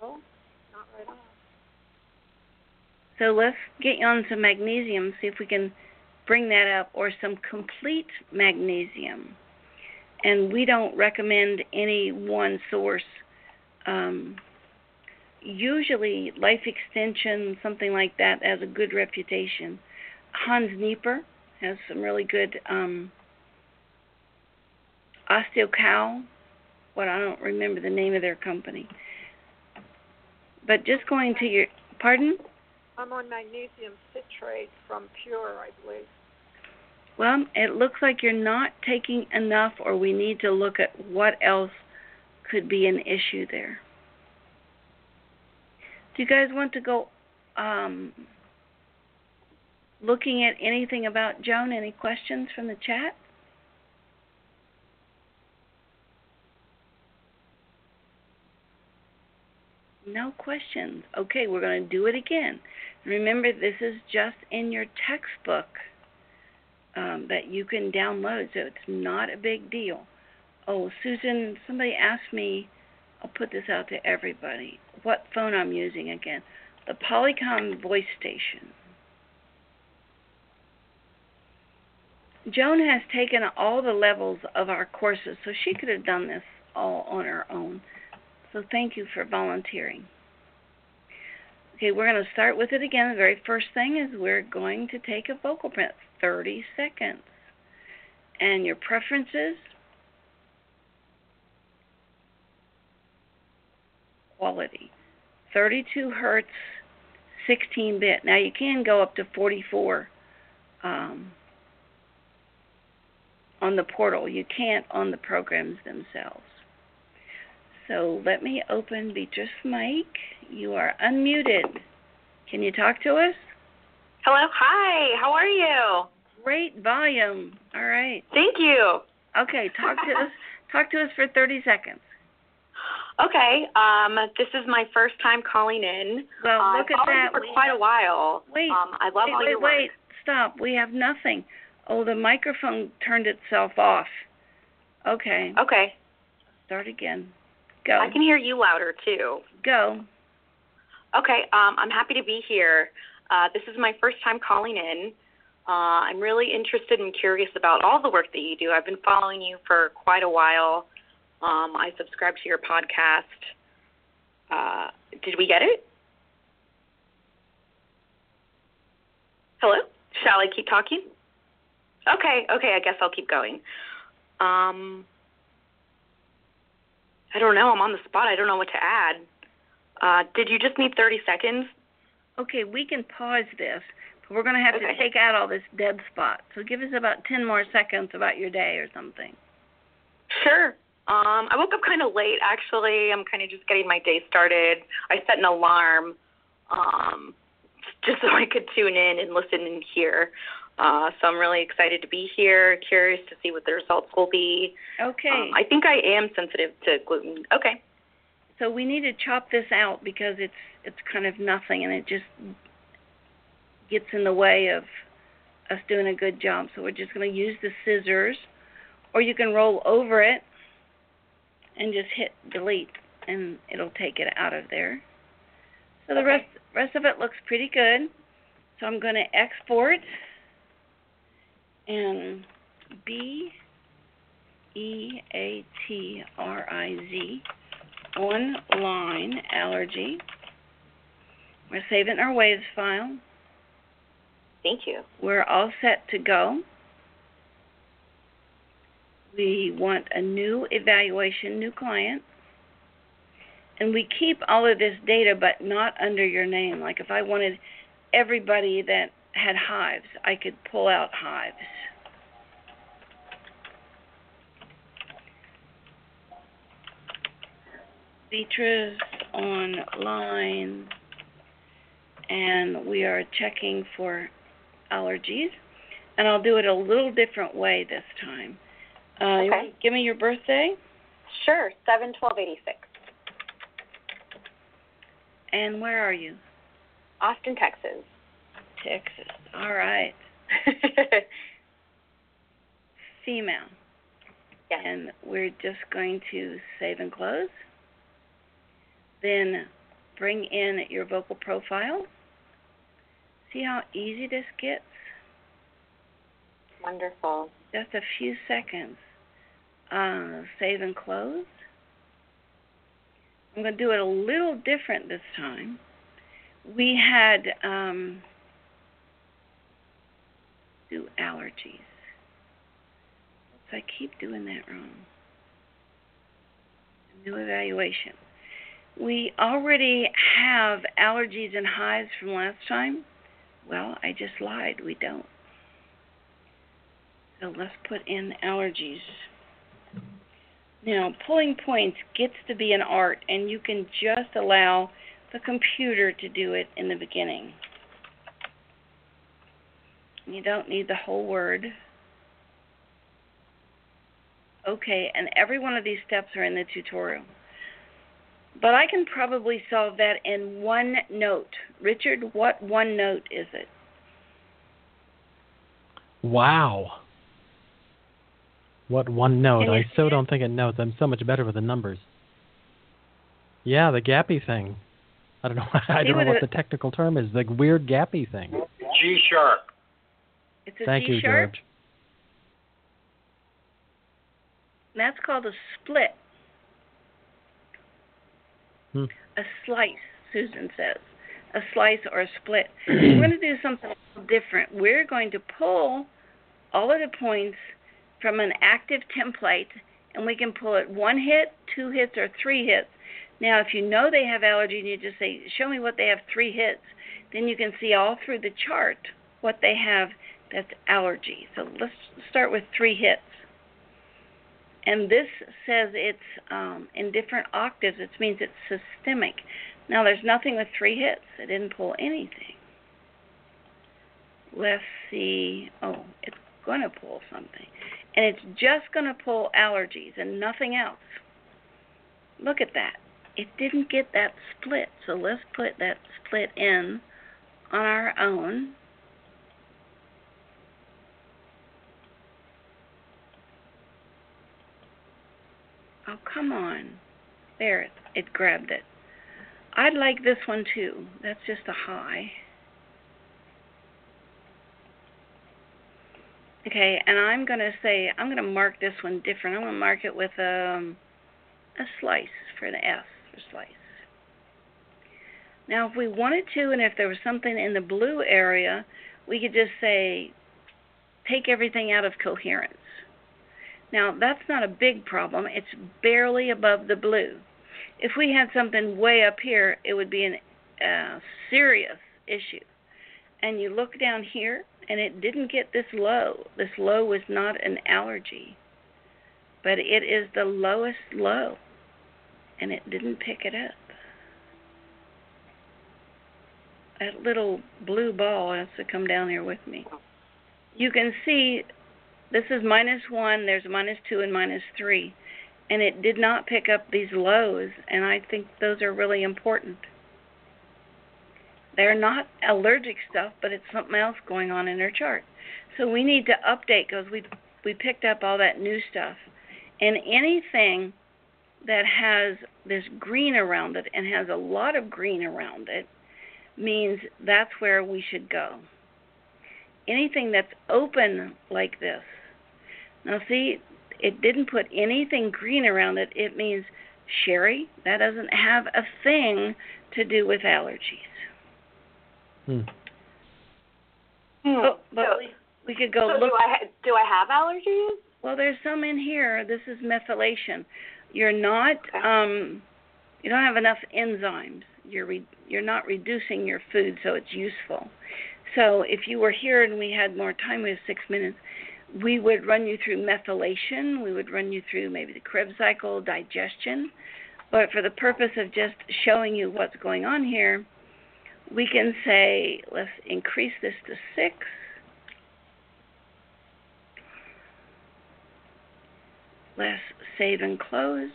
No, not right. So let's get you on some magnesium, see if we can bring that up, or some complete magnesium. And we don't recommend any one source. Um, usually, Life Extension, something like that, has a good reputation. Hans Nieper has some really good um, OsteoCal. What I don't remember the name of their company. But just going to your pardon. I'm on magnesium citrate from Pure, I believe. Well, it looks like you're not taking enough, or we need to look at what else could be an issue there. Do you guys want to go um, looking at anything about Joan? Any questions from the chat? No questions. Okay, we're going to do it again. Remember, this is just in your textbook um, that you can download, so it's not a big deal. Oh, Susan, somebody asked me, I'll put this out to everybody, what phone I'm using again. The Polycom voice station. Joan has taken all the levels of our courses, so she could have done this all on her own. So thank you for volunteering. Okay, we're going to start with it again. The very first thing is we're going to take a vocal print, 30 seconds. And your preferences, quality, 32 hertz, 16 bit. Now you can go up to 44 um, on the portal. You can't on the programs themselves. So let me open Beatrice mic. You are unmuted. Can you talk to us? Hello. Hi. How are you? Great volume. All right. Thank you. Okay, talk to us. <laughs> Talk to us for 30 seconds. Okay. Um, this is my first time calling in. Well, uh, look at that. for We quite have- a while. Wait. Um, I love wait, all wait, your wait. work. Stop. We have nothing. Oh, the microphone turned itself off. Okay. Okay. Start again. Go. I can hear you louder too. Go. Okay. Um, I'm happy to be here. Uh, this is my first time calling in. Uh, I'm really interested and curious about all the work that you do. I've been following you for quite a while. Um, I subscribe to your podcast. Uh, did we get it? Hello? Shall I keep talking? Okay, okay, I guess I'll keep going. Um, I don't know. I'm on the spot. I don't know what to add. Uh, did you just need 30 seconds? Okay, we can pause this, but we're going to have Okay. to take out all this dead spot. So give us about 10 more seconds about your day or something. Sure. Um, I woke up kind of late, actually. I'm kind of just getting my day started. I set an alarm um, just <laughs> so I could tune in and listen and hear. Uh, so I'm really excited to be here, curious to see what the results will be. Okay. Um, I think I am sensitive to gluten. Okay. so we need to chop this out because it's it's kind of nothing and it just gets in the way of us doing a good job. So we're just going to use the scissors or you can roll over it and just hit delete and it'll take it out of there. So the rest rest of it looks pretty good. So I'm going to export and B E A T R I Z online allergy. We're saving our waves file. Thank you. We're all set to go. We want a new evaluation, new client. And we keep all of this data, but not under your name. Like if I wanted everybody that had hives, I could pull out hives. Beatrice online, and we are checking for allergies, and I'll do it a little different way this time. Uh, okay. give me your birthday. Sure, seven twelve eighty six. And where are you? Austin, Texas. Texas. All right. <laughs> Female. Yes. And we're just going to save and close. Then bring in your vocal profile. See how easy this gets? Wonderful. Just a few seconds. Uh, save and close. I'm going to do it a little different this time. We had um, do allergies. So I keep doing that wrong. New evaluation. We already have allergies and hives from last time. Well, I just lied. We don't. So let's put in allergies. Now, pulling points gets to be an art, and you can just allow the computer to do it in the beginning. You don't need the whole word. Okay, and every one of these steps are in the tutorial. But I can probably solve that in one note. Richard, what one note is it? Wow. What one note? I so don't think it notes. I'm so much better with the numbers. Yeah, the gappy thing. I don't know. <laughs> I don't what know what the technical term is. The weird gappy thing. G sharp. It's a Thank you, sharp. George. That's called a split. Hmm. A slice, Susan says. A slice or a split. <clears throat> We're going to do something a little different. We're going to pull all of the points from an active template, and we can pull it one hit, two hits, or three hits. Now, if you know they have allergy and you just say, Show me what they have three hits, then you can see all through the chart what they have that's allergy. So let's start with three hits and this says it's um, in different octaves. It means it's systemic. Now, there's nothing with three hits. It didn't pull anything. Let's see. Oh, it's going to pull something. And it's just going to pull allergies and nothing else. Look at that. It didn't get that split. So let's put that split in on our own. Oh, come on. There, it, it grabbed it. I'd like this one too. That's just a high. Okay, and I'm going to say, I'm going to mark this one different. I'm going to mark it with um, a slice for the S for slice. Now, if we wanted to, and if there was something in the blue area, we could just say, take everything out of coherence. Now, that's not a big problem. It's barely above the blue. If we had something way up here, it would be a uh, serious issue. And you look down here, and it didn't get this low. This low was not an allergy, but it is the lowest low, and it didn't pick it up. That little blue ball has to come down here with me. You can see this is minus 1, there's minus 2 and minus 3. And it did not pick up these lows, and I think those are really important. They're not allergic stuff, but it's something else going on in their chart. So we need to update because we we picked up all that new stuff. And anything that has this green around it and has a lot of green around it means that's where we should go. Anything that's open like this. Now see, it didn't put anything green around it. It means Sharry, that doesn't have a thing to do with allergies. Hmm. Hmm. Oh, but so, we, we could go so look. do I do I have allergies? Well, there's some in here. This is methylation. You're not Okay. um you don't have enough enzymes. You're re- you're not reducing your food so it's useful. So if you were here and we had more time, we have six minutes, we would run you through methylation. We would run you through maybe the Krebs cycle, digestion. But for the purpose of just showing you what's going on here, we can say, let's increase this to six. Let's save and close.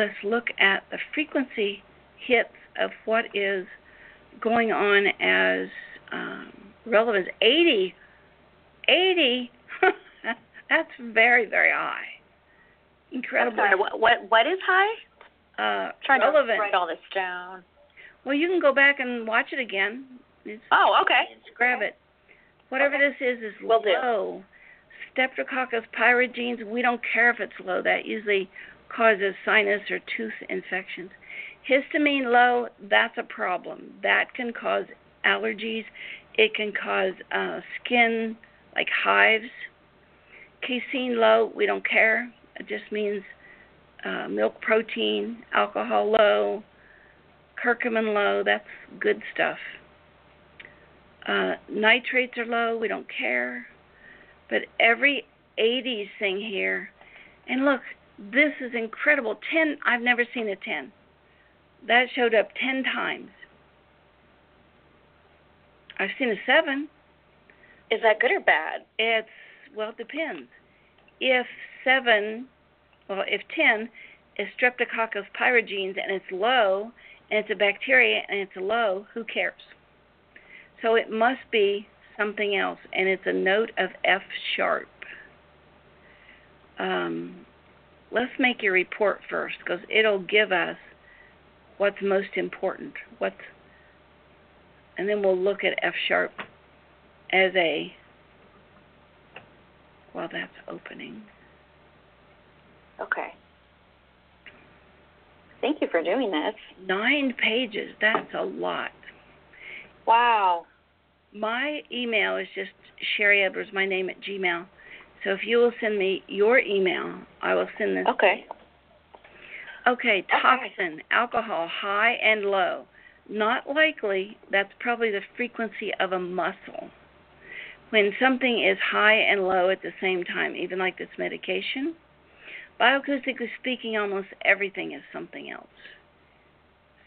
Let's look at the frequency hits of what is going on as um, relevance. 80, 80, <laughs> that's very, very high. Incredible. Sorry, what, what, what is high? Uh, trying relevant. to write all this down. Well, you can go back and watch it again. It's, Oh, okay. grab it. Whatever Okay. this is is Will do. low. Streptococcus pyogenes, we don't care if it's low. That usually causes sinus or tooth infections. Histamine low, that's a problem. That can cause allergies. It can cause uh, skin like hives. Casein low, we don't care. It just means uh, milk protein. Alcohol low. Curcumin low, that's good stuff. Uh, nitrates are low, we don't care. But every 80s thing here, and look, this is incredible. 10, I've never seen a 10. That showed up 10 times. I've seen a 7. Is that good or bad? It's, well, it depends. If 7, well, if 10 is Streptococcus pyogenes and it's low, and it's a bacteria and it's low, who cares? So it must be something else, and it's a note of F sharp. Um, let's make your report first, because it'll give us what's most important. What's, and then we'll look at F sharp as a. Well, that's opening. Okay. Thank you for doing this. Nine pages. That's a lot. Wow. My email is just Sharry Edwards, my name at Gmail. So if you will send me your email, I will send this. Okay. Okay, toxin, alcohol, high and low. Not likely. That's probably the frequency of a muscle. When something is high and low at the same time, even like this medication, bioacoustically speaking, almost everything is something else.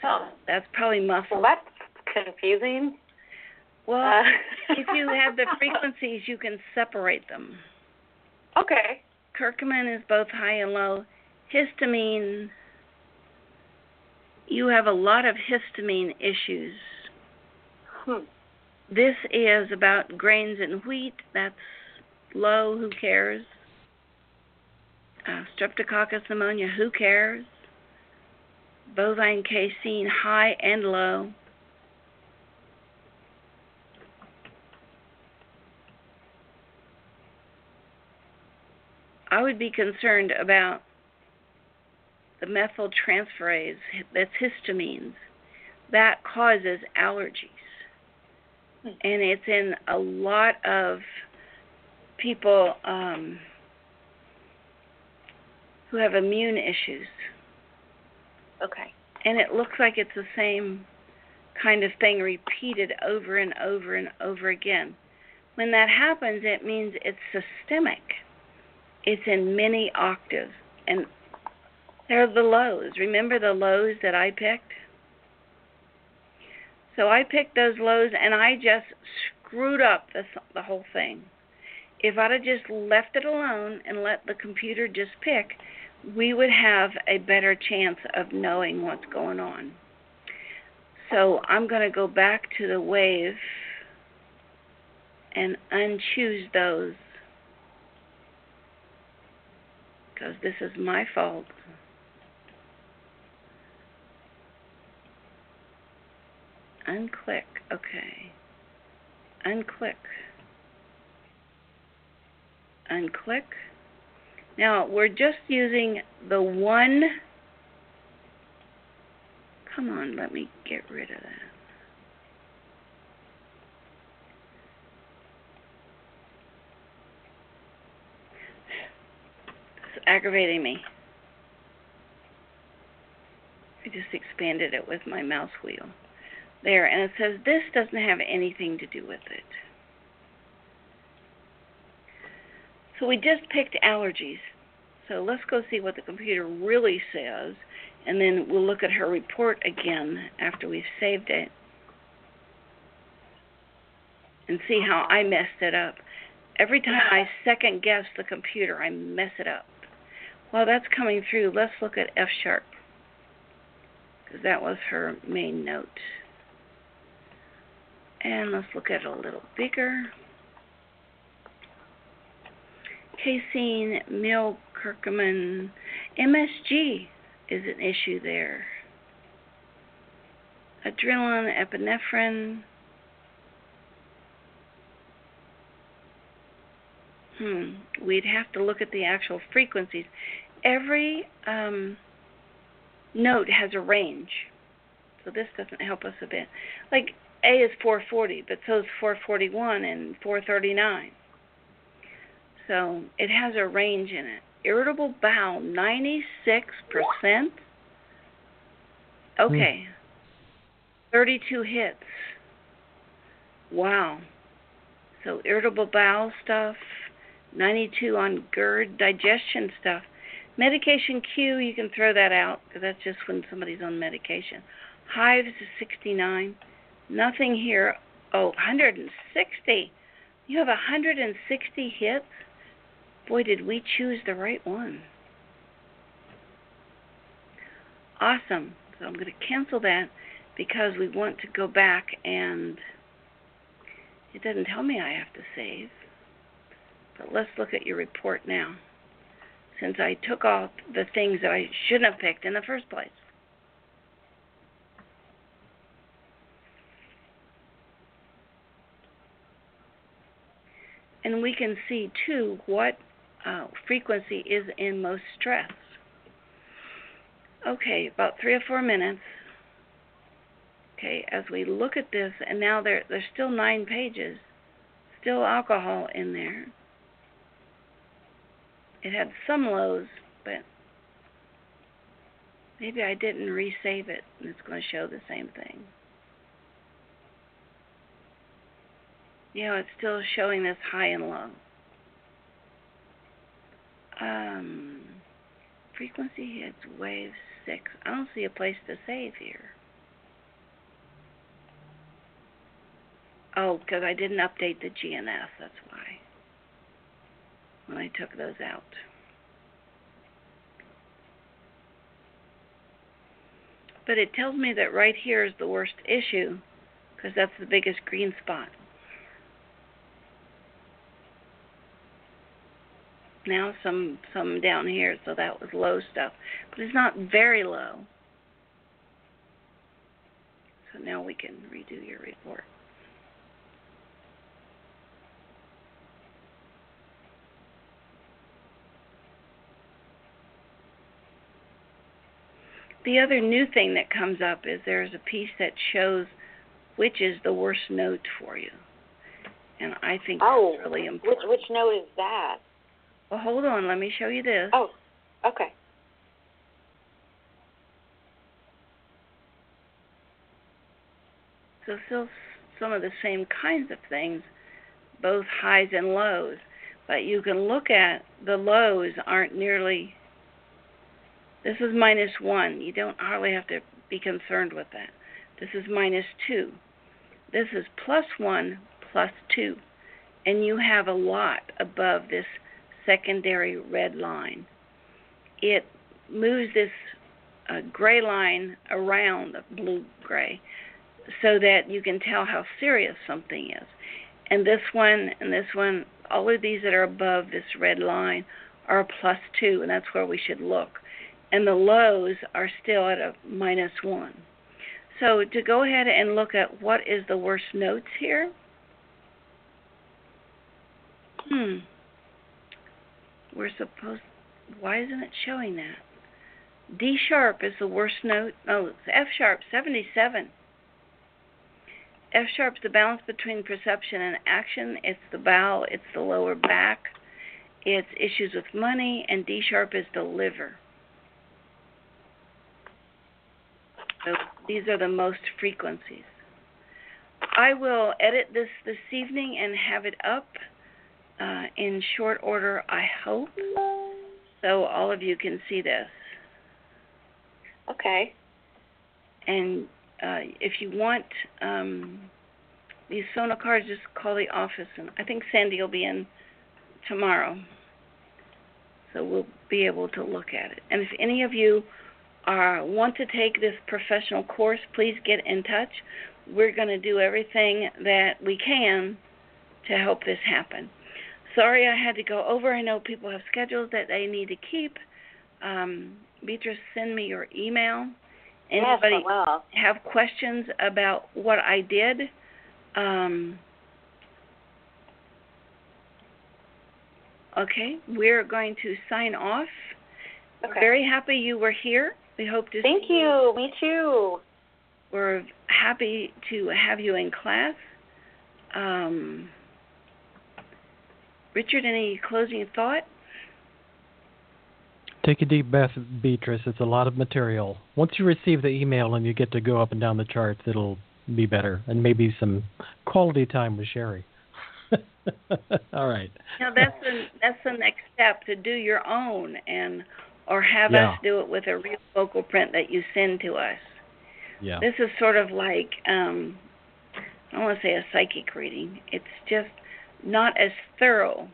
So Oh. that's probably muscle. Well, that's confusing. Well, Uh, if you have the frequencies, you can separate them. Okay. Curcumin is both high and low. Histamine, you have a lot of histamine issues. Hmm. This is about grains and wheat. That's low. Who cares? Uh, Streptococcus pneumonia. Who cares? Bovine casein, high and low. I would be concerned about the methyltransferase, that's histamines, that causes allergies. Hmm. And it's in a lot of people um, who have immune issues. Okay. And it looks like it's the same kind of thing repeated over and over and over again. When that happens, it means it's systemic. It's in many octaves. And they're the lows. Remember the lows that I picked? So I picked those lows and I just screwed up the, the whole thing. If I'd have just left it alone and let the computer just pick, we would have a better chance of knowing what's going on. So I'm going to go back to the wave and unchoose those this is my fault. Unclick. Okay. Unclick. Unclick. Now we're just using the one. Come on, let me get rid of that. It's aggravating me. I just expanded it with my mouse wheel. There, and it says this doesn't have anything to do with it. So we just picked allergies. So let's go see what the computer really says, and then we'll look at her report again after we've saved it. and see how I messed it up. Every time I second guess the computer, I mess it up. While that's coming through, let's look at F sharp because that was her main note. And let's look at it a little bigger. Casein, Mill, curcumin, MSG is an issue there. Adrenaline, epinephrine. Hmm. We'd have to look at the actual frequencies. Every um, note has a range, so this doesn't help us a bit. Like A is 440, but so is 441 and 439. So it has a range in it. Irritable bowel, 96%. Okay. 32 hits. Wow. So irritable bowel stuff, 92 on GERD, digestion stuff. Medication Q, you can throw that out because that's just when somebody's on medication. Hives is 69. Nothing here. Oh, 160. You have 160 hits? Boy, did we choose the right one. Awesome. So I'm going to cancel that because we want to go back and it doesn't tell me I have to save. But let's look at your report now since I took off the things that I shouldn't have picked in the first place. And we can see too what uh, frequency is in most stress. Okay, about three or four minutes. Okay, as we look at this, and now there there's still nine pages, still alcohol in there. It had some lows, but maybe I didn't resave it, and it's going to show the same thing. You know, it's still showing this high and low. Um, frequency hits wave six. I don't see a place to save here. Oh, because I didn't update the GNS, that's why. When I took those out. But it tells me that right here is the worst issue because that's the biggest green spot. now some some down here so that was low stuff but it's not very low so now we can redo your report the other new thing that comes up is there's a piece that shows which is the worst note for you and i think oh, that's really important which which note is that well, hold on. Let me show you this. Oh, okay. So still some of the same kinds of things, both highs and lows. But you can look at the lows aren't nearly. This is minus one. You don't hardly have to be concerned with that. This is minus two. This is plus one, plus two. And you have a lot above this secondary red line. It moves this uh, gray line around the blue gray so that you can tell how serious something is. And this one and this one, all of these that are above this red line are plus two, and that's where we should look. And the lows are still at a minus one. So to go ahead and look at what is the worst notes here. Hmm we're supposed why isn't it showing that? D sharp is the worst note. Oh, F sharp, 77. F sharp's the balance between perception and action. It's the bowel, it's the lower back, it's issues with money, and D sharp is the liver. So these are the most frequencies. I will edit this this evening and have it up uh, in short order, I hope, so all of you can see this. Okay. And uh, if you want um, these Sona cards, just call the office, and I think Sandy will be in tomorrow, so we'll be able to look at it. And if any of you are want to take this professional course, please get in touch. We're going to do everything that we can to help this happen. Sorry I had to go over. I know people have schedules that they need to keep. Um, Beatrice, send me your email. Anybody yes, have questions about what I did? Um, okay, we're going to sign off. Okay. Very happy you were here. We hope to Thank see you. Me too. We're happy to have you in class. Um, Richard, any closing thought? Take a deep breath, Beatrice. It's a lot of material. Once you receive the email and you get to go up and down the charts, it'll be better, and maybe some quality time with Sharry. <laughs> All right. Now that's the that's the next step to do your own and or have Yeah. us do it with a real vocal print that you send to us. Yeah. This is sort of like um I don't want to say a psychic reading. It's just not as thorough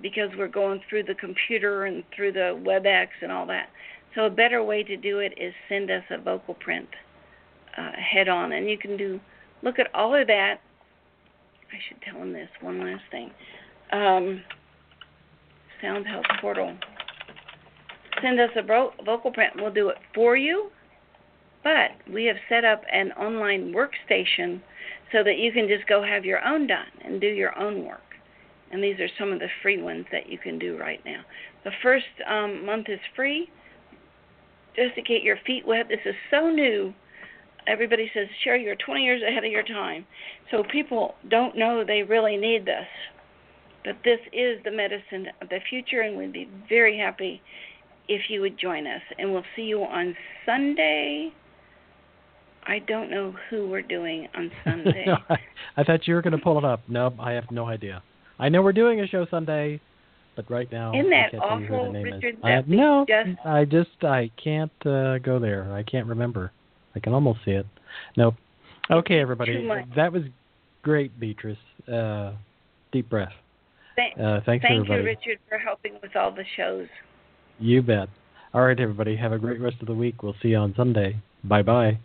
because we're going through the computer and through the WebEx and all that. So a better way to do it is send us a vocal print uh, head on, and you can do look at all of that. I should tell them this one last thing. Um, Sound Health Portal. Send us a vocal print, we'll do it for you. But we have set up an online workstation so that you can just go have your own done and do your own work. And these are some of the free ones that you can do right now. The first um, month is free, just to get your feet wet. This is so new. Everybody says, Sharry, you're 20 years ahead of your time. So people don't know they really need this. But this is the medicine of the future, and we'd be very happy if you would join us. And we'll see you on Sunday. I don't know who we're doing on <laughs> Sunday. I, I thought you were going to pull it up. Nope, I have no idea. I know we're doing a show Sunday, but right now Isn't I that can't tell you who awful, the name Richard, is. I, no, just- I just I can't uh, go there. I can't remember. I can almost see it. Nope. Okay, everybody. That was great, Beatrice. Uh, deep breath. Thank, Uh, thanks, thank everybody. you, Richard, for helping with all the shows. You bet. All right, everybody. Have a great rest of the week. We'll see you on Sunday. Bye bye.